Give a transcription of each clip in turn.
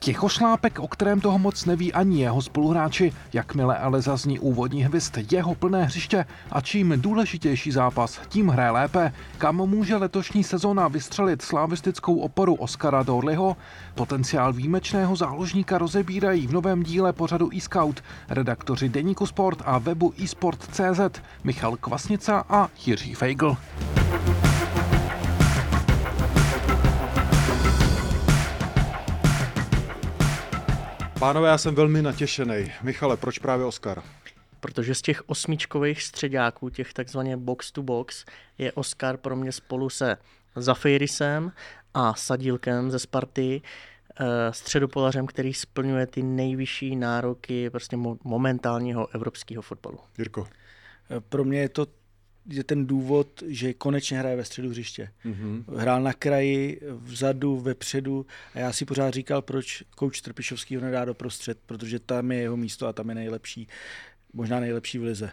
Tichošlápek, o kterém toho moc neví ani jeho spoluhráči, jakmile ale zazní úvodní hvist jeho plné hřiště a čím důležitější zápas, tím hraje lépe. Kam může letošní sezóna vystřelit slavistickou oporu Oscara Dorliho? Potenciál výjimečného záložníka rozebírají v novém díle pořadu eScout redaktoři Deníku Sport a webu eSport.cz Michal Kvasnica a Jiří Feigl. Pánové, já jsem velmi natěšený. Michale, proč právě Oscar? Protože z těch osmičkových středáků, těch takzvaně box to box, je Oscar pro mě spolu se Zafeirisem a Sadílkem ze Sparty eh, středopolařem, který splňuje ty nejvyšší nároky prostě momentálního evropského fotbalu. Jirko. Pro mě je to je ten důvod, že konečně hraje ve středu hřiště. Mm-hmm. Hrál na kraji, vzadu, vepředu a já si pořád říkal, proč kouč Trpišovský ho nedá do prostřed, protože tam je jeho místo a tam je nejlepší, možná nejlepší v lize.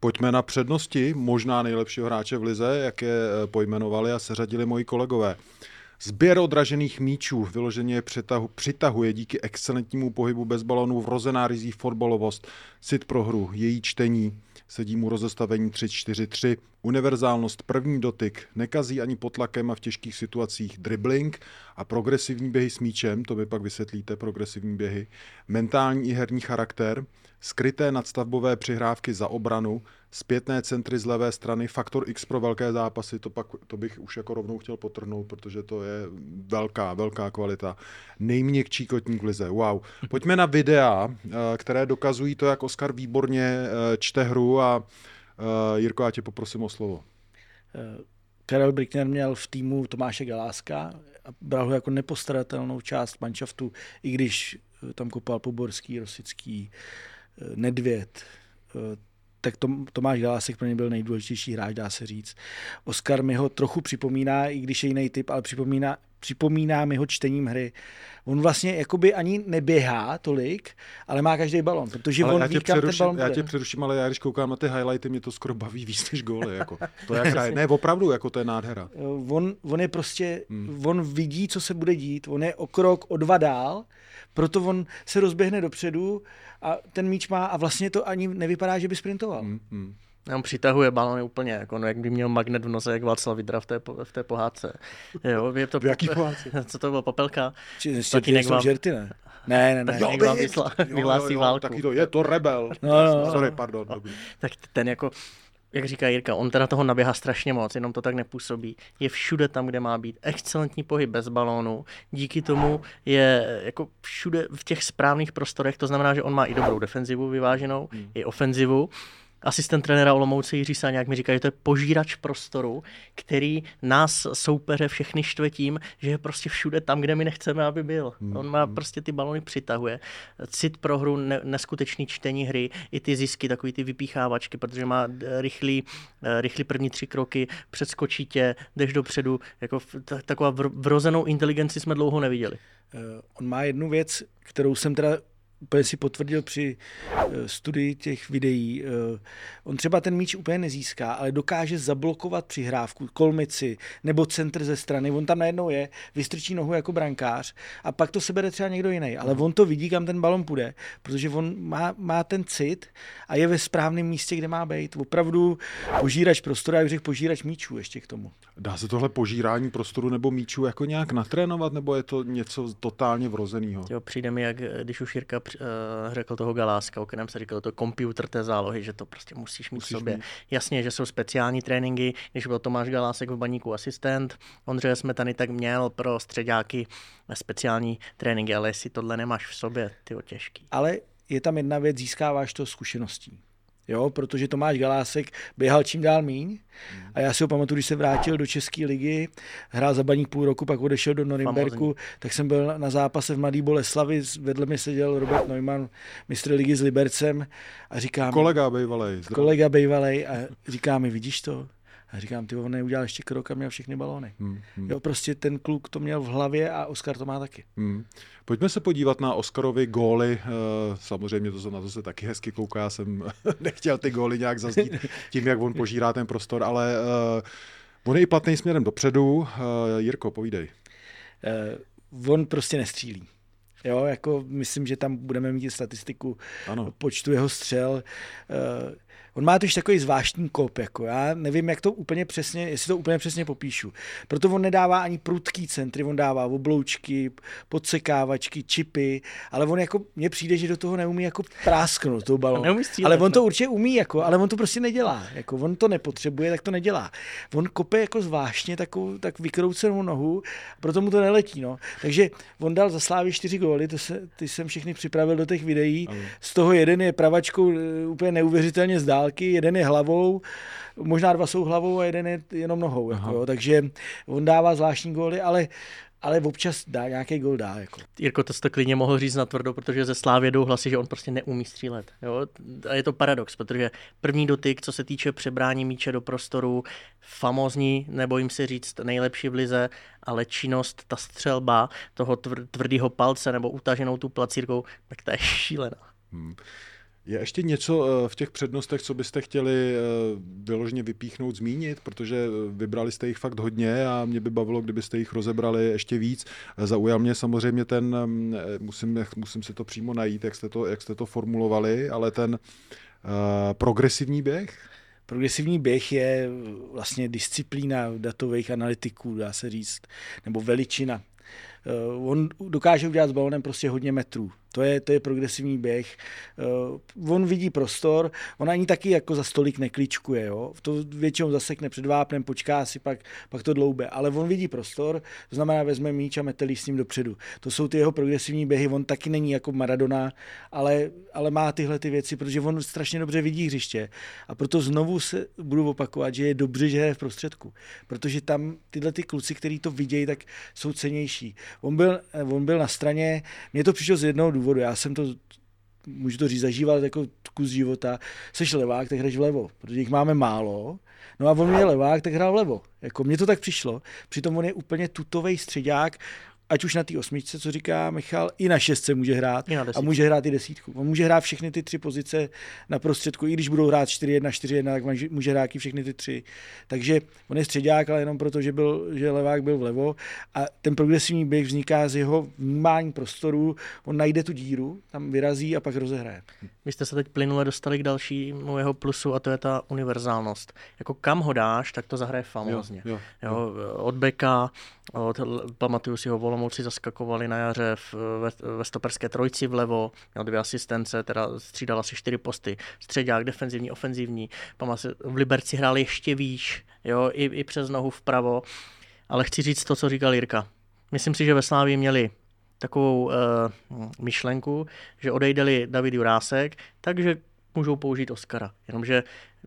Pojďme na přednosti možná nejlepšího hráče v lize, jak je eh, pojmenovali a seřadili moji kolegové. Sběr odražených míčů vyloženě přitahu, přitahuje díky excelentnímu pohybu bez balonů vrozená rizí fotbalovost, sit pro hru, její čtení, sedí mu rozestavení 3-4-3, univerzálnost první dotyk, nekazí ani potlakem a v těžkých situacích dribbling a progresivní běhy s míčem, to vy pak vysvětlíte, progresivní běhy, mentální i herní charakter, skryté nadstavbové přihrávky za obranu, zpětné centry z levé strany, faktor X pro velké zápasy, to, pak, to bych už jako rovnou chtěl potrhnout, protože to je velká, velká kvalita. Nejměkčí kotník lize, wow. Pojďme na videa, eh, které dokazují to, jak Oskar výborně eh, čte hru a eh, Jirko, já tě poprosím o slovo. Karel Brickner měl v týmu Tomáše Galáska a bral ho jako nepostradatelnou část manšaftu, i když tam kopal Poborský, Rosický, Nedvěd, tak Tom, Tomáš Galásek pro ně byl nejdůležitější hráč, dá se říct. Oscar mi ho trochu připomíná, i když je jiný typ, ale připomíná, připomíná mi ho čtením hry. On vlastně jakoby ani neběhá tolik, ale má každý balon, protože ale on já ví, kam ten balon Já tě přeruším, ale já když koukám na ty highlighty, mě to skoro baví víc než góly. Jako. To jak hraje. Ne, opravdu, jako to je nádhera. On, on je prostě, hmm. on vidí, co se bude dít, on je o krok, o dva dál, proto on se rozběhne dopředu a ten míč má a vlastně to ani nevypadá, že by sprintoval. Hmm. Hmm. On přitahuje balony úplně, jako no, jak by měl magnet v nose, jak Václav Vidra v té, v té pohádce. Jo, je to, v jaký pohádce? Co to bylo, popelka? Či, Taky někdo žerty, ne? Ne, ne, ne. Tak někdo vyhlásí válku. Taky to, je to rebel. No, no, no. Sorry, pardon. No. Tak ten jako, jak říká Jirka, on teda toho naběhá strašně moc, jenom to tak nepůsobí. Je všude tam, kde má být. Excelentní pohyb bez balónu. Díky tomu je jako všude v těch správných prostorech, to znamená, že on má i dobrou defenzivu vyváženou, hmm. i ofenzivu asistent trenéra Olomouce Jiří Sáňák mi říká, že to je požírač prostoru, který nás soupeře všechny štve tím, že je prostě všude tam, kde my nechceme, aby byl. Hmm. On má prostě ty balony přitahuje. Cit pro hru, ne, neskutečný čtení hry, i ty zisky, takový ty vypíchávačky, protože má rychlý, eh, rychlý první tři kroky, předskočí tě, jdeš dopředu. Jako taková vrozenou inteligenci jsme dlouho neviděli. Uh, on má jednu věc, kterou jsem teda úplně si potvrdil při eh, studii těch videí. Eh, on třeba ten míč úplně nezíská, ale dokáže zablokovat přihrávku, kolmici nebo centr ze strany. On tam najednou je, vystrčí nohu jako brankář a pak to sebere třeba někdo jiný. Ale on to vidí, kam ten balon půjde, protože on má, má ten cit a je ve správném místě, kde má být. Opravdu požírač prostoru, já bych řekl požírač míčů ještě k tomu. Dá se tohle požírání prostoru nebo míčů jako nějak natrénovat, nebo je to něco totálně vrozeného? Přijde mi, jak když už Jirka řekl toho Galáska, o kterém se říkal, to komputer té zálohy, že to prostě musíš mít musíš v sobě. Mít. Jasně, že jsou speciální tréninky, když byl Tomáš Galásek v baníku asistent, Ondřeje Smetany tak měl pro středáky speciální tréninky, ale jestli tohle nemáš v sobě, ty těžký. Ale je tam jedna věc, získáváš to zkušeností. Jo, protože Tomáš Galásek běhal čím dál míň. A já si ho pamatuju, když se vrátil do České ligy, hrál za baník půl roku, pak odešel do Norimberku, tak jsem byl na zápase v Mladý Boleslavi, vedle mě seděl Robert Neumann, mistr ligy s Libercem a říká Kolega bejvalej. Kolega bejvalej a říká mi, vidíš to? A říkám, ty on neudělal ještě krok a měl všechny balóny. Hmm, hmm. Jo, prostě ten kluk to měl v hlavě a Oskar to má taky. Hmm. Pojďme se podívat na Oskarovi góly. Eh, samozřejmě to, na to se taky hezky kouká. Já jsem nechtěl ty góly nějak zazdít tím, jak on požírá ten prostor, ale uh, on je i platný směrem dopředu. Uh, Jirko, povídej. Uh, on prostě nestřílí. Jo, jako myslím, že tam budeme mít statistiku ano. počtu jeho střel. Uh, On má totiž takový zvláštní kop, jako já nevím, jak to úplně přesně, jestli to úplně přesně popíšu. Proto on nedává ani prudký centry, on dává obloučky, podsekávačky, čipy, ale on jako, mně přijde, že do toho neumí jako prásknout tou balon. ale on to určitě umí, jako, ale on to prostě nedělá. Jako, on to nepotřebuje, tak to nedělá. On kope jako zvláštně takovou, tak vykroucenou nohu, proto mu to neletí. No. Takže on dal za Slávy čtyři góly, to se, ty jsem všechny připravil do těch videí. Z toho jeden je pravačkou eh, úplně neuvěřitelně zdál, dálky, jeden je hlavou, možná dva jsou hlavou a jeden je jenom nohou. Jako, jo. Takže on dává zvláštní góly, ale ale občas dá nějaký gol dá. Jako. Jirko, to jste klidně mohl říct na tvrdo, protože ze Slávě jdou hlasy, že on prostě neumí střílet. Jo? A je to paradox, protože první dotyk, co se týče přebrání míče do prostoru, famózní, nebojím se říct, nejlepší v lize, ale činnost, ta střelba toho tvrdého palce nebo utaženou tu placírkou, tak ta je šílená. Hmm. Je ještě něco eh, v těch přednostech, co byste chtěli eh, vyloženě vypíchnout, zmínit, protože eh, vybrali jste jich fakt hodně a mě by bavilo, kdybyste jich rozebrali ještě víc. Zaujal mě samozřejmě ten, musím, musím si to přímo najít, jak jste to, jak jste to formulovali, ale ten uh, progresivní běh? Progresivní běh je vlastně disciplína datových analytiků, dá se říct, nebo veličina. On dokáže udělat s balonem prostě hodně metrů. To je, to je progresivní běh. Uh, on vidí prostor, on ani taky jako za stolik nekličkuje. Jo? To většinou zasekne před vápnem, počká si, pak, pak to dloube. Ale on vidí prostor, to znamená, vezme míč a metelí s ním dopředu. To jsou ty jeho progresivní běhy. On taky není jako Maradona, ale, ale má tyhle ty věci, protože on strašně dobře vidí hřiště. A proto znovu se budu opakovat, že je dobře, že je v prostředku. Protože tam tyhle ty kluci, kteří to vidějí, tak jsou cenější. On byl, on byl na straně, mně to přišlo z jednoho důvodu důvodu. Já jsem to, můžu to říct, zažíval jako kus života. Seš levák, tak hraješ vlevo, protože jich máme málo. No a on je levák, tak hrál vlevo. Jako mně to tak přišlo. Přitom on je úplně tutový středák, ať už na té osmičce, co říká Michal, i na šestce může hrát a může hrát i desítku. On může hrát všechny ty tři pozice na prostředku, i když budou hrát 4-1, 4-1, tak může hrát i všechny ty tři. Takže on je středák, ale jenom proto, že, byl, že levák byl vlevo a ten progresivní běh vzniká z jeho vnímání prostoru, on najde tu díru, tam vyrazí a pak rozehraje. Vy jste se teď plynule dostali k dalšímu jeho plusu a to je ta univerzálnost. Jako kam ho dáš, tak to zahraje famózně. Jo, jo, jo. jo od beka, od, pamatuju si ho Olomouci zaskakovali na jaře v, ve, ve stoperské trojci vlevo, měl dvě asistence, teda střídal asi čtyři posty, středák, defenzivní, ofenzivní, pamatuju, v Liberci hrál ještě výš, jo, i, i přes nohu vpravo, ale chci říct to, co říkal Jirka. Myslím si, že ve Slávii měli takovou uh, myšlenku, že odejde David Jurásek, takže můžou použít Oscara. Jenomže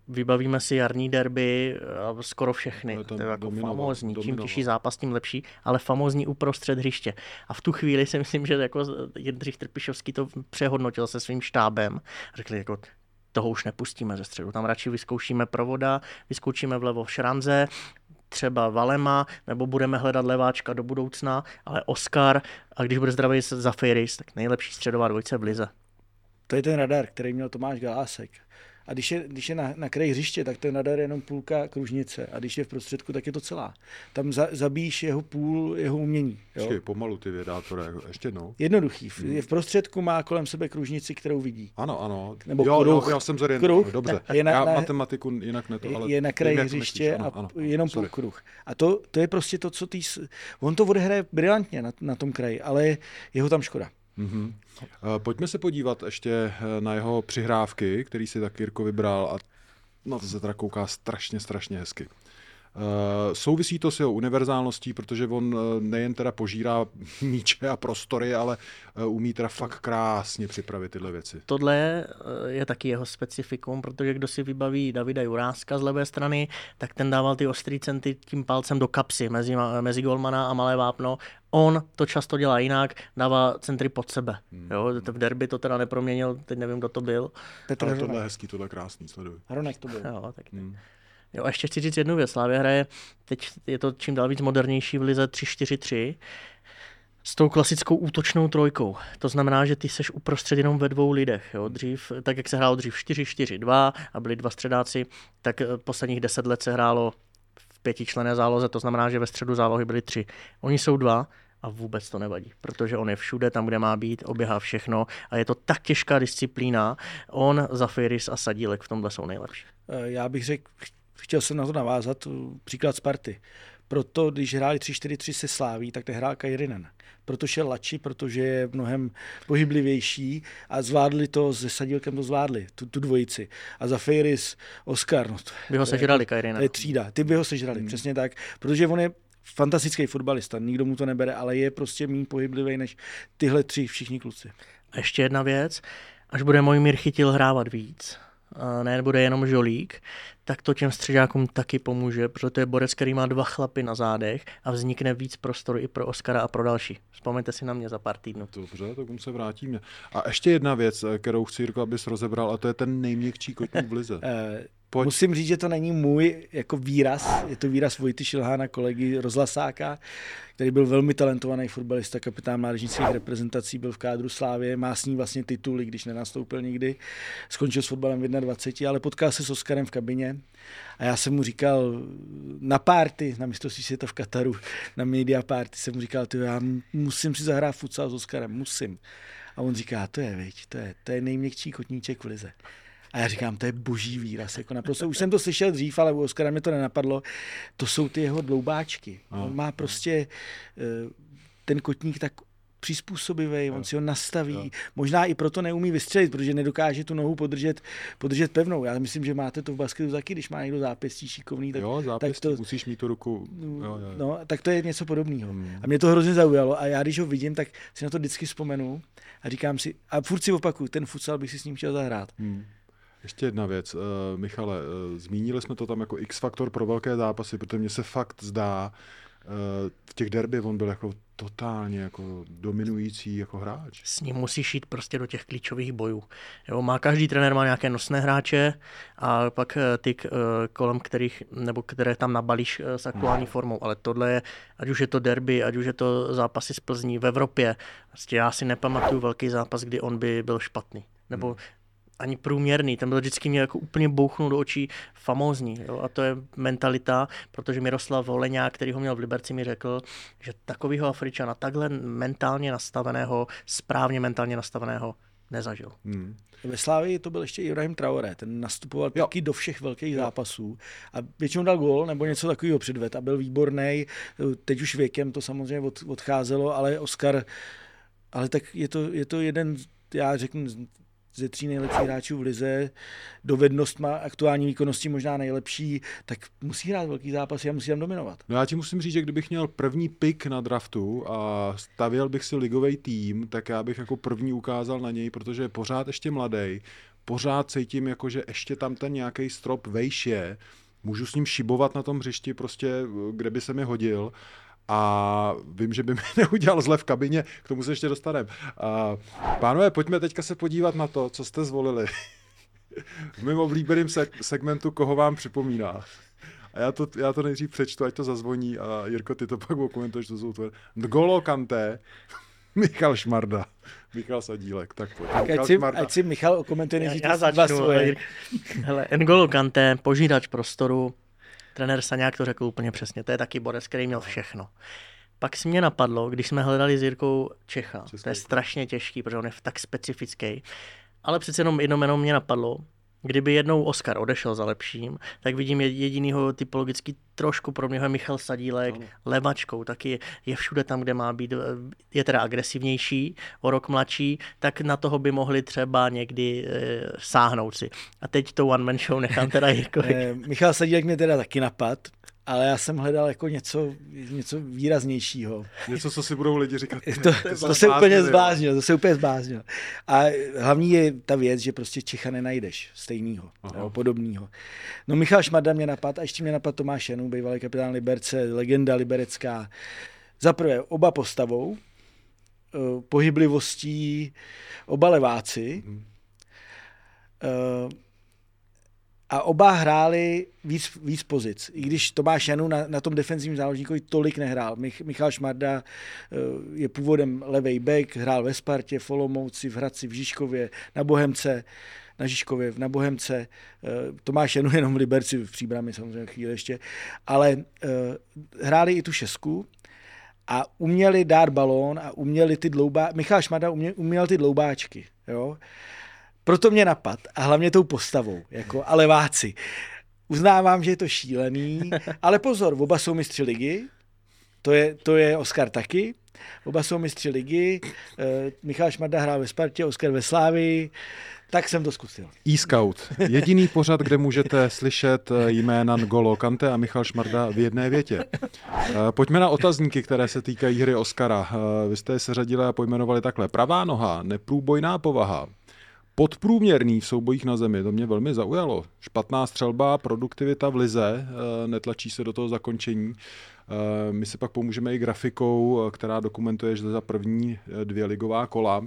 vybavíme si jarní derby a skoro všechny. To, to je jako dominoval, famózní. Čím těžší zápas, tím lepší, ale famózní uprostřed hřiště. A v tu chvíli si myslím, že jako Jindřich Trpišovský to přehodnotil se svým štábem. Řekli jako, toho už nepustíme ze středu. Tam radši vyzkoušíme provoda, vyzkoušíme vlevo Šranze, třeba Valema, nebo budeme hledat leváčka do budoucna, ale Oscar, a když bude zdravý za Ferris, tak nejlepší středová dvojce v Lize. To je ten radar, který měl Tomáš Galásek. A když je, když je na, na kraji hřiště, tak radar je jenom půlka kružnice. A když je v prostředku, tak je to celá. Tam za, zabíjíš jeho půl, jeho umění. Jo? Ještě pomalu ty vědátore, ještě jednou. Jednoduchý. Hmm. Je v prostředku, má kolem sebe kružnici, kterou vidí. Ano, ano. Nebo jo, kruh. Jo, já jsem zorientovaný. Dobře. Je na, já na, matematiku jinak ne to, ale je na kraji hřiště ano, a ano, jenom půl kruh. A to, to je prostě to, co ty... On to odehraje brilantně na, na tom kraji, ale je ho tam škoda. Mm-hmm. Pojďme se podívat ještě eh, na jeho přihrávky, který si tak Jirko vybral a na to se teda kouká strašně, strašně hezky. Uh, souvisí to s jeho univerzálností, protože on uh, nejen teda požírá míče a prostory, ale uh, umí teda fakt krásně připravit tyhle věci. Tohle je, je taky jeho specifikum, protože kdo si vybaví Davida Juráska z levé strany, tak ten dával ty ostrý centy tím palcem do kapsy mezi, mezi golmana a malé vápno. On to často dělá jinak, dává centry pod sebe. Hmm. Jo, v derby to teda neproměnil, teď nevím, kdo to byl. Petr Ale tohle je hezký, tohle je krásný, sleduj. Hronek to byl. Jo, tak hmm. Jo, a ještě chci říct jednu věc. Slávě hraje, teď je to čím dál víc modernější v lize 3-4-3, s tou klasickou útočnou trojkou. To znamená, že ty seš uprostřed jenom ve dvou lidech. Jo? Dřív, tak jak se hrálo dřív 4-4-2 a byli dva středáci, tak eh, posledních deset let se hrálo v pětičlené záloze, to znamená, že ve středu zálohy byly tři. Oni jsou dva a vůbec to nevadí, protože on je všude tam, kde má být, oběhá všechno a je to tak těžká disciplína. On, Zafiris a Sadílek v tomhle jsou nejlepší. Eh, já bych řekl, chtěl jsem na to navázat, příklad Sparty. Proto, když hráli 3-4-3 se Sláví, tak nehrál Kajrinen. Protože je lači, protože je mnohem pohyblivější a zvládli to, se Sadílkem to zvládli, tu, tu dvojici. A za Fejris Oscar, no to, by ho sežrali Kajrinen. To je třída, ty by ho sežrali, hmm. přesně tak. Protože on je fantastický fotbalista, nikdo mu to nebere, ale je prostě méně pohyblivý než tyhle tři všichni kluci. A ještě jedna věc, až bude můj Mír chytil hrávat víc, nebude jenom žolík, tak to těm středákům taky pomůže, protože to je borec, který má dva chlapy na zádech a vznikne víc prostoru i pro Oscara a pro další. Vzpomeňte si na mě za pár týdnů. Dobře, tak se vrátíme. A ještě jedna věc, kterou chci, Jirko, abys rozebral, a to je ten nejměkčí kotník v lize. Eh, Pojď. Musím říct, že to není můj jako výraz, je to výraz Vojty Šilhána, kolegy Rozlasáka, který byl velmi talentovaný fotbalista, kapitán mládežnických reprezentací, byl v kádru Slávě, má s ní vlastně tituly, když nenastoupil nikdy. Skončil s fotbalem v 21, ale potkal se s Oskarem v kabině a já jsem mu říkal na párty, na mistrovství světa v Kataru, na media party, jsem mu říkal, já musím si zahrát futsal s Oskarem, musím. A on říká, to je, viď, to je, to je nejměkčí kotníček v lize. A já říkám, to je boží výraz. Jako naprosto, už jsem to slyšel dřív, ale u Oscara mi to nenapadlo. To jsou ty jeho dloubáčky. No. On má prostě eh, ten kotník tak přizpůsobivý, on si ho nastaví. Jo. Možná i proto neumí vystřelit, protože nedokáže tu nohu podržet, podržet pevnou. Já myslím, že máte to v basketu taky, když má někdo zápěstí šikovný. Tak, jo, zápěstí, tak to, musíš mít tu ruku. Jo, jo. No, tak to je něco podobného. Hmm. A mě to hrozně zaujalo. A já, když ho vidím, tak si na to vždycky vzpomenu a říkám si, a furt si opakuju, ten futsal bych si s ním chtěl zahrát. Hmm. Ještě jedna věc, uh, Michale, uh, zmínili jsme to tam jako X-faktor pro velké zápasy, protože mně se fakt zdá, v těch derby on byl jako totálně jako dominující jako hráč. S ním musíš jít prostě do těch klíčových bojů. Jo, má každý trenér má nějaké nosné hráče a pak ty kolem kterých, nebo které tam nabalíš s aktuální hmm. formou, ale tohle je, ať už je to derby, ať už je to zápasy z Plzní v Evropě, prostě já si nepamatuju velký zápas, kdy on by byl špatný. Nebo hmm ani průměrný, ten byl vždycky mě jako úplně bouchnul do očí famózní. Jo? A to je mentalita, protože Miroslav Voleňák, který ho měl v Liberci, mi řekl, že takového Afričana, takhle mentálně nastaveného, správně mentálně nastaveného, nezažil. Hmm. Ve Slávii to byl ještě Ibrahim Traoré, ten nastupoval taky do všech velkých jo. zápasů a většinou dal gól nebo něco takového předved a byl výborný. Teď už věkem to samozřejmě od, odcházelo, ale Oscar, ale tak je to, je to jeden, já řeknu, ze tří nejlepších hráčů v lize, dovednost má aktuální výkonnosti možná nejlepší, tak musí hrát velký zápas a musí tam dominovat. No já ti musím říct, že kdybych měl první pick na draftu a stavěl bych si ligový tým, tak já bych jako první ukázal na něj, protože je pořád ještě mladý, pořád cítím, jako, že ještě tam ten nějaký strop vejš je, můžu s ním šibovat na tom hřišti prostě, kde by se mi hodil a vím, že by mi neudělal zle v kabině, k tomu se ještě dostaneme. Pánové, pojďme teďka se podívat na to, co jste zvolili. v mém oblíbeném segmentu, koho vám připomíná. A já to, já to nejdřív přečtu, ať to zazvoní a Jirko, ty to pak okomentuješ, to jsou tvoje. N'Golo Kanté, Michal Šmarda, Michal Sadílek, tak pojď. Tak ať, si, ať si Michal okomentuje nejdřív já, já začnu, svoje. Hele, N'Golo Kanté, požírač prostoru, Trenér Saňák to řekl úplně přesně, to je taky borec, který měl všechno. Pak si mě napadlo, když jsme hledali s Jirkou Čecha, Český. to je strašně těžký, protože on je tak specifický, ale přece jenom jedno jméno mě napadlo, Kdyby jednou Oscar odešel za lepším, tak vidím jedinýho typologicky trošku pro mě Michal Sadílek, ano. levačkou, taky je všude tam, kde má být, je teda agresivnější, o rok mladší, tak na toho by mohli třeba někdy e, sáhnout si. A teď to one man show nechám teda Jirkovi. Michal Sadílek mě teda taky napad, ale já jsem hledal jako něco, něco výraznějšího. Něco, co si budou lidi říkat. To, to, to se úplně zbláznil, to se úplně zbláznil. A hlavní je ta věc, že prostě Čecha nenajdeš stejného, podobného. No Michal Šmarda mě napad a ještě mě napad Tomáš Janů, bývalý kapitán Liberce, legenda liberecká. Za prvé oba postavou, eh, pohyblivostí, oba leváci. Hmm. A oba hráli víc, víc pozic. I když Tomáš Janu na, na tom defenzivním záložníkovi tolik nehrál. Mich, Michal Šmarda eh, je původem levej back, hrál ve Spartě, v Olomouci, v Hradci, v Žižkově, na Bohemce na Žižkově, na Bohemce, eh, Tomáš Janu jenom v Liberci, v Příbrami samozřejmě chvíli ještě, ale uh, hráli i tu šesku a uměli dát balón a uměli ty dloubá... Michal Šmarda uměl, uměl ty dloubáčky, jo. Proto mě napad a hlavně tou postavou, jako a leváci. Uznávám, že je to šílený, ale pozor, oba jsou mistři ligy, to je, to je Oskar taky, oba jsou mistři ligy, e, Michal Šmarda hrál ve Spartě, Oskar ve Slávii, tak jsem to zkusil. E-Scout. Jediný pořad, kde můžete slyšet eh, jména Ngolo Kante a Michal Šmarda v jedné větě. Eh, pojďme na otazníky, které se týkají hry Oscara. Vy jste je seřadili a pojmenovali takhle. Pravá noha, neprůbojná povaha, podprůměrný v soubojích na zemi, to mě velmi zaujalo. Špatná střelba, produktivita v lize, eh, netlačí se do toho zakončení. Eh, my si pak pomůžeme i grafikou, eh, která dokumentuje, že za první dvě ligová kola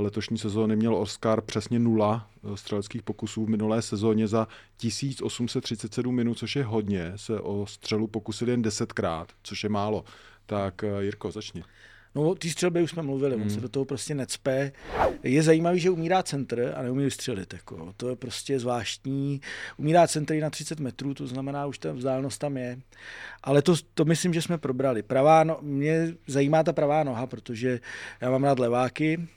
letošní sezóny měl Oscar přesně nula střeleckých pokusů v minulé sezóně za 1837 minut, což je hodně. Se o střelu pokusil jen desetkrát, což je málo. Tak Jirko, začni. No o té střelbě už jsme mluvili, hmm. on se do toho prostě necpe. Je zajímavý, že umírá centr a neumí vystřelit. Jako. To je prostě zvláštní. Umírá centr i na 30 metrů, to znamená, už ta vzdálenost tam je. Ale to, to myslím, že jsme probrali. Pravá no, mě zajímá ta pravá noha, protože já mám rád leváky.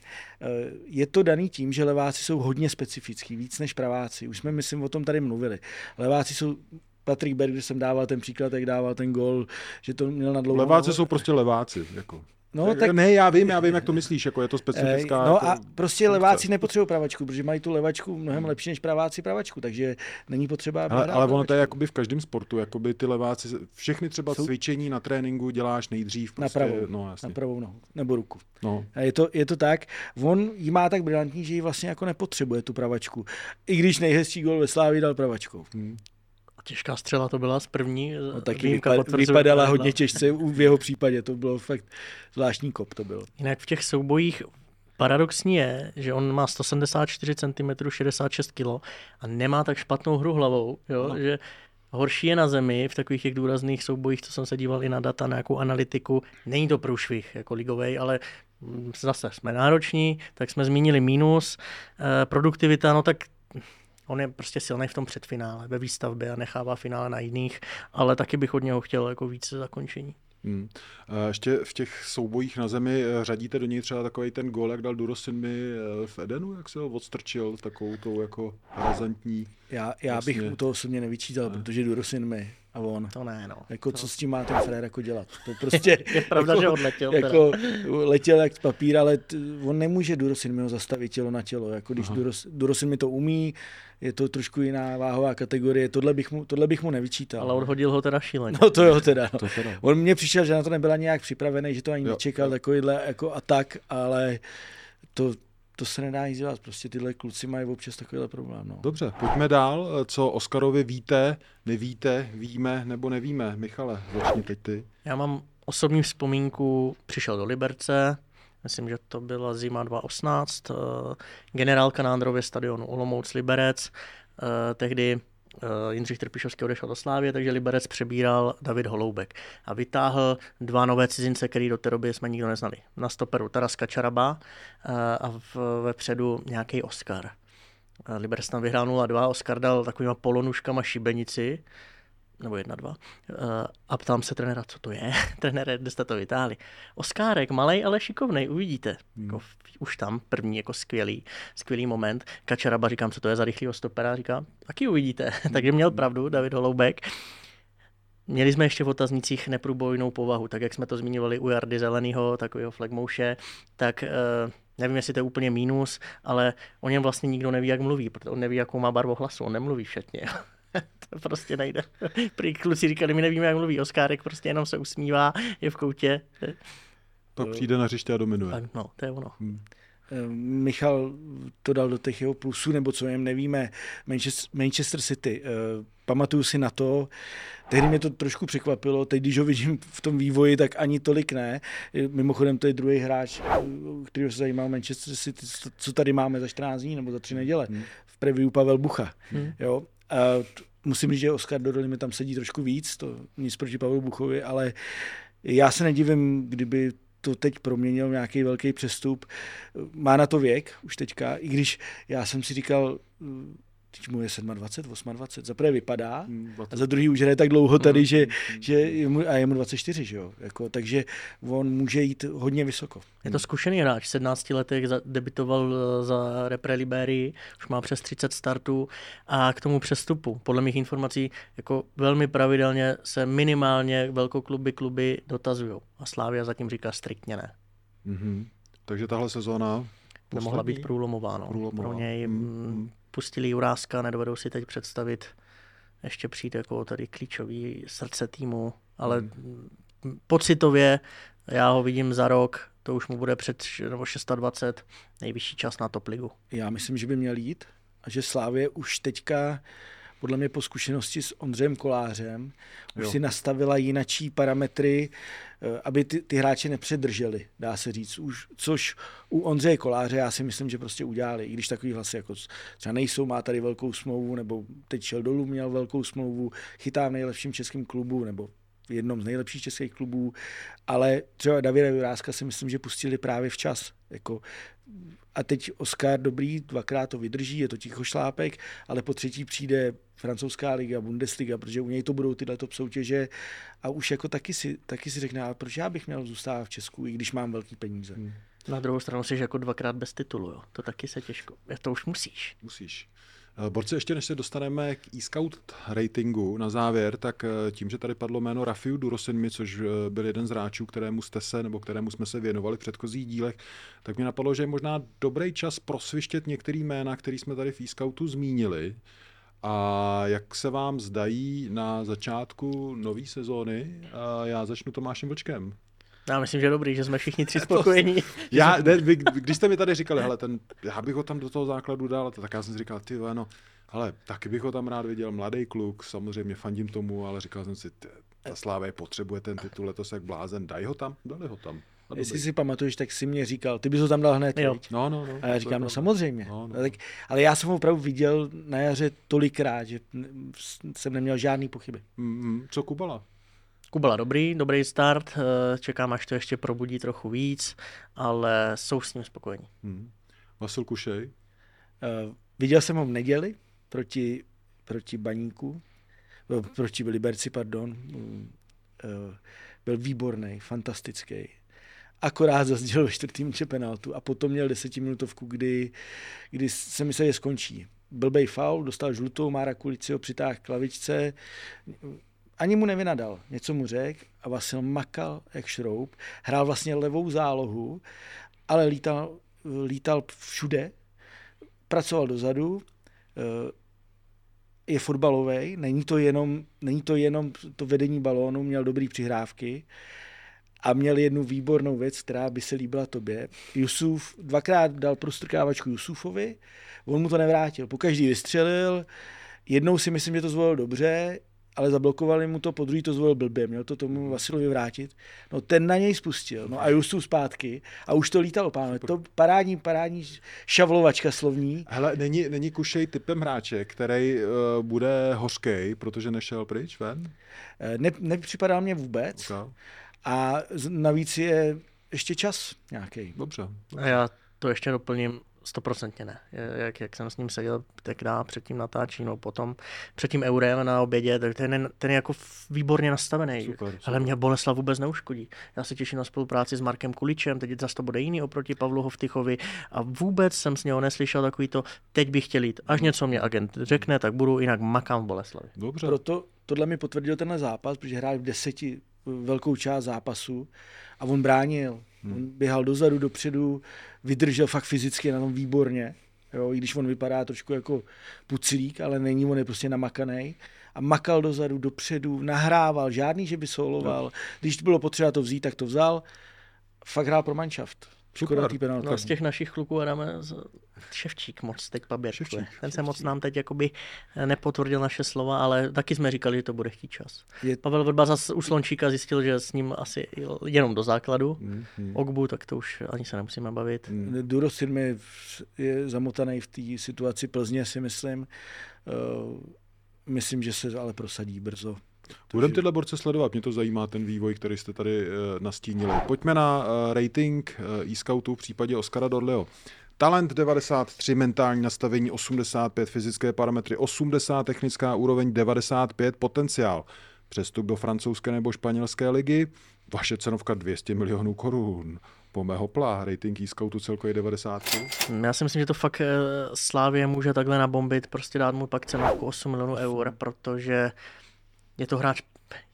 Je to daný tím, že leváci jsou hodně specifický, víc než praváci. Už jsme, myslím, o tom tady mluvili. Leváci jsou Patrick Berg, když jsem dával ten příklad, jak dával ten gol, že to měl na dlouhou Leváci jsou prostě leváci. Jako. No, tak... Ne, já vím, já vím, jak to myslíš, jako je to specifická. No jako... a prostě leváci nepotřebují pravačku, protože mají tu levačku mnohem lepší než praváci pravačku, takže není potřeba. Ale, ale ono to je jakoby v každém sportu, jakoby ty leváci, všechny třeba Jsou... cvičení na tréninku děláš nejdřív. Prostě, na pravou, no, jasně. na pravou nohu, nebo ruku. No. A je to, je to tak, on ji má tak brilantní, že ji vlastně jako nepotřebuje tu pravačku. I když nejhezčí gol ve Slávii dal pravačkou. Hmm těžká střela to byla z první. No, taky vypad, vypadala hodně těžce v jeho případě, to bylo fakt zvláštní kop to bylo. Jinak v těch soubojích paradoxní je, že on má 174 cm, 66 kg a nemá tak špatnou hru hlavou, jo? No. že horší je na zemi v takových těch důrazných soubojích, co jsem se díval i na data, na nějakou analytiku. Není to průšvih jako ligovej, ale zase jsme nároční, tak jsme zmínili mínus. E, produktivita, no tak On je prostě silný v tom předfinále, ve výstavbě a nechává finále na jiných, ale taky bych od něho chtěl jako více zakončení. Hmm. Ještě v těch soubojích na zemi eh, řadíte do něj třeba takový ten gol, jak dal Durosinmi eh, v Edenu, jak se ho odstrčil takovou tou jako razantní. Já, já vlastně... bych u toho osobně nevyčítal, ne. protože Durosinmi a on. To ne, no. Jako to... co s tím má ten Frér jako dělat? To prostě, je pravda, jako, že odletěl. Jako, letěl jak papír, ale t, on nemůže Durosin mi ho zastavit tělo na tělo. Jako když Duros, Durosin mi to umí, je to trošku jiná váhová kategorie, tohle bych mu, tohle bych mu nevyčítal. Ale odhodil ho teda šíleně. No to jo teda. No. To teda. On mě přišel, že na to nebyla nějak připravený, že to ani jo, nečekal, jo. takovýhle jako atak, ale to, to se nedá nic dělat, prostě tyhle kluci mají občas takovýhle problém. No. Dobře, pojďme dál. Co Oskarovi víte, nevíte, víme nebo nevíme? Michale, začni teď ty. Já mám osobní vzpomínku, přišel do Liberce, myslím, že to byla zima 2018, eh, generálka na Andrově stadionu Olomouc Liberec, eh, tehdy Eh, Jindřich Trpišovský odešel do Slávě, takže Liberec přebíral David Holoubek a vytáhl dva nové cizince, který do té doby jsme nikdo neznali. Na stoperu Taras Kačaraba eh, a vepředu nějaký Oscar. Eh, Liberec tam vyhrál 0-2, Oscar dal takovýma polonuškama šibenici, nebo jedna, dva. A ptám se trenéra, co to je. Trenére, kde jste to vytáhli? Oskárek, malej, ale šikovnej, uvidíte. Hmm. Jako, už tam první jako skvělý, skvělý moment. Kačaraba, říkám, co to je za rychlýho stopera, říká, taky uvidíte. Takže měl pravdu David Holoubek. Měli jsme ještě v otaznicích neprůbojnou povahu, tak jak jsme to zmiňovali u Jardy Zeleného, takového flagmouše, tak uh, nevím, jestli to je úplně mínus, ale o něm vlastně nikdo neví, jak mluví, protože on neví, jakou má barvu hlasu, on nemluví všetně. to prostě nejde. Prý kluci říkali, my nevíme, jak mluví Oskárek, prostě jenom se usmívá, je v koutě. Pak přijde na hřiště a dominuje. Tak no, to je ono. Eh, Michal to dal do těch jeho plusů, nebo co jen nevíme, Manchester, Manchester City. Eh, Pamatuju si na to, tehdy mě to trošku překvapilo, teď když ho vidím v tom vývoji, tak ani tolik ne. Eh, Mimochodem to je druhý hráč, který se zajímal Manchester City, co- tady máme za 14 dní nebo za tři neděle. V preview Pavel Bucha. Jo? A musím říct, že Oscar Dodoli mi tam sedí trošku víc, to nic proti Pavlu Buchovi, ale já se nedivím, kdyby to teď proměnil nějaký velký přestup. Má na to věk už teďka, i když já jsem si říkal, teď mu je 27, 28, za prvé vypadá Hmm, a za druhý už hraje tak dlouho tady, že, že je mu, a je mu 24, že jo? Jako, takže on může jít hodně vysoko. Je to zkušený hráč, v 17 letech za- debitoval eh, za Repre Liberii, už má přes 30 startů a k tomu přestupu, podle mých informací, jako velmi pravidelně se minimálně velkokluby kluby dotazují. A Slávia zatím říká striktně ne. Mhm. Takže tahle sezóna Nemohla poslední? být průlomová. No. Průlomová. Pro něj Mm, mm, mm. pustili Juráska, nedovedou si teď představit ještě přijít jako tady klíčový srdce týmu, ale mm. pocitově já ho vidím za rok, to už mu bude před nebo 26, nejvyšší čas na top ligu. Já myslím, že by měl jít a že Slávě už teďka podle mě po zkušenosti s Ondřejem Kolářem už Jo. si nastavila jinačí parametry, eh, aby ty, ty hráče nepředrželi, dá se říct. Už, což u Ondřeje Koláře já si myslím, že prostě udělali, i když takový hlasy jako třeba nejsou, má tady velkou smlouvu, nebo teď šel dolů, měl velkou smlouvu, chytá v nejlepším českém klubu, nebo v jednom z nejlepších českých klubů, ale třeba Davida Juráska si myslím, že pustili právě včas. Jako, a teď Oscar dobrý, dvakrát to vydrží, je to tichošlápek, ale po třetí přijde francouzská liga, Bundesliga, protože u něj to budou tyhle top soutěže a už jako taky si, taky si řekne, proč já bych měl zůstávat v Česku, i když mám velký peníze. Hmm. Na druhou stranu jsi jako dvakrát bez titulu, jo. to taky se těžko, to už musíš. Musíš. Eh, Borci, ještě než se dostaneme k e-scout ratingu na závěr, tak eh, tím, že tady padlo jméno Rafiu Durosinmi, což eh, byl jeden z hráčů, kterému jste se, nebo kterému jsme se věnovali v předchozích dílech, tak mě napadlo, že je možná dobrý čas prosvištět některý jména, který jsme tady v e-scoutu zmínili. A jak se vám zdají na začátku nové sezóny? Já začnu Tomášem Vlčkem. Já myslím, že dobrý, že jsme všichni tři spokojení. Já, ne, vy, když jste mi tady říkali, hele, ten, já bych ho tam do toho základu dal, tak já jsem si říkal, ty no, ale taky bych ho tam rád viděl, mladý kluk, samozřejmě fandím tomu, ale říkal jsem si, ty, ta Slávě potřebuje ten titul letos jak blázen, daj ho tam, dali ho tam. A Jestli dobrý. si pamatuješ, tak si mě říkal, ty bys ho tam dal hned, Jo. No, no, no. A já říkám, no samozřejmě. No, no. Tak, ale já jsem ho opravdu viděl na jaře tolikrát, že jsem neměl žádný pochyby. Mm, co Kubala? Kubala dobrý, dobrý start, eh, čekám, až to ještě probudí trochu víc, ale jsou s ním spokojení. Mm. Vasil Kušej? Uh, viděl jsem ho v neděli proti, proti Baníku, eh, proti Liberci, pardon. Uh, byl výborný, fantastický. Akorát zazděl ve čtvrtým penaltu a potom měl desetiminutovku, kdy, kdy jsem myslel, že skončí. Blbej faul, dostal žlutou, Mára Kulici ho přitáhl k klavičce, ani mu nevynadal, něco mu řekl a Vasil makal jak šroub, hrál vlastně levou zálohu, ale lítal, lítal všude, pracoval dozadu, eh, je fotbalový, není to jenom, není to jenom to vedení balónu, měl dobrý přihrávky a měl jednu výbornou věc, která by se líbila tobě. Jusuf dvakrát dal prostrkávačku Jusufovi, on mu to nevrátil. Po každý vystřelil, jednou si myslím, že to zvolil dobře, ale zablokovali mu to, po druhý to zvolil blbě, měl to tomu Vasilovi vrátit. No ten na něj spustil, no a Jusuf zpátky a už to lítalo, pánové. To parádní, parádní šavlovačka slovní. Hele, není, není Kušej typem hráče, který uh, bude hořkej, protože nešel pryč ven? Eh, Ne, nepřipadal mě vůbec Okay. a navíc je ještě čas nějaký. Dobře. A já to ještě doplním, stoprocentně ne. Jak, jak jsem s ním seděl tenkrát před tím natáčím, no potom před tím eurem na obědě, tak ten, je- ten je jako výborně nastavený. Super, super. Ale mě Boleslav vůbec neuškodí. Já se těším na spolupráci s Markem Kuličem, teď zase to bude jiný oproti Pavlu Hovtychovi a vůbec jsem z něho neslyšel takový to, teď bych chtěl jít. Až něco mě agent řekne, tak budu, jinak makám v Boleslavi. Dobře. Proto tohle mi potvrdil tenhle zápas, protože hrál v deseti velkou část zápasu a on bránil. Hmm. On běhal dozadu, dopředu, vydržel fakt fyzicky na tom výborně. Jo, I když on vypadá trošku jako puclík, ale není, on je prostě namakaný. A makal dozadu, dopředu, nahrával, žádný, že by soloval. Když bylo potřeba to vzít, tak to vzal. Fakt hrál pro manšaft. Škoda té penalty. No, z těch našich kluků dáme Ševčík moc teď paběrkuje. Ševčík, Ten se moc nám teď jakoby nepotvrdil naše slova, ale taky jsme říkali, že to bude chtít čas. Je- Pavel Vrba zase u Slončíka zjistil, že s ním asi jenom do základu. Mm, mm. Ogbu, tak to už ani se nemusíme bavit. Durosin mi v- je zamotaný v té situaci Plzně, si myslím. Uh, myslím, že se ale prosadí brzo. Budeme tyhle borce sledovat, mě to zajímá, ten vývoj, který jste tady uh, nastínili. Pojďme na uh, rating uh, e-scoutů v případě Oscara Dorleo. Talent 93, mentální nastavení 85, fyzické parametry 80, technická úroveň 95, potenciál. Přestup do francouzské nebo španělské ligy, vaše cenovka 200 milionů korun. Po mého plá, rating e-scoutu celkově 93. Já si myslím, že to fakt eh, Slávě může takhle nabombit, prostě dát mu pak cenovku 8 milionů eur, protože je to hráč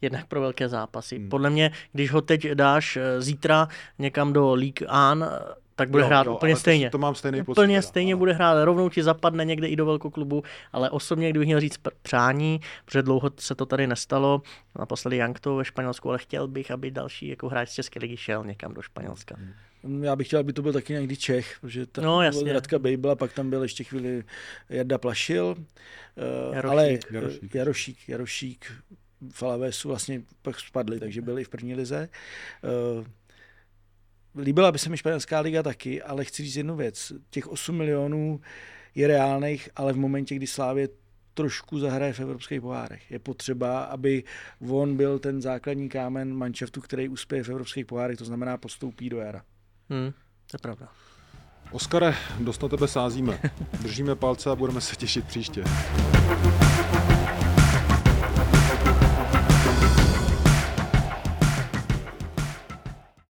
jednak pro velké zápasy. Hmm. Podle mě, když ho teď dáš eh, zítra někam do League An, eh, tak bude Jo, hrát jo, úplně stejně. to mám stejný pocit Úplně stejně ano. bude hrát, rovnou ti zapadne někde i do velkoklubu, ale osobně, kdybych měl říct přání, protože dlouho se to tady nestalo, naposledy Jankto ve Španělsku, ale chtěl bych, aby další jako hráč z České ligy šel někam do Španělska. Mm, Já bych chtěl, aby to byl taky někdy Čech, protože tam No, byl jasně. Radka Bejbla, pak tam byl ještě chvíli Jarda Plašil, eh, Jarošík. ale eh, Jarošík. Jarošík, Jarošík v Alavesu vlastně pak spadli, takže byli v první lize. Eh, Líbila by se mi španělská liga taky, ale chci říct jednu věc. Těch 8 milionů je reálných, ale v momentě, kdy Slávě trošku zahraje v evropských pohárech. Je potřeba, aby on byl ten základní kámen manšaftu, který uspěje v evropských pohárech, to znamená postoupí do jara. Hmm, to je pravda. Oskare, dost na tebe sázíme. Držíme palce a budeme se těšit příště.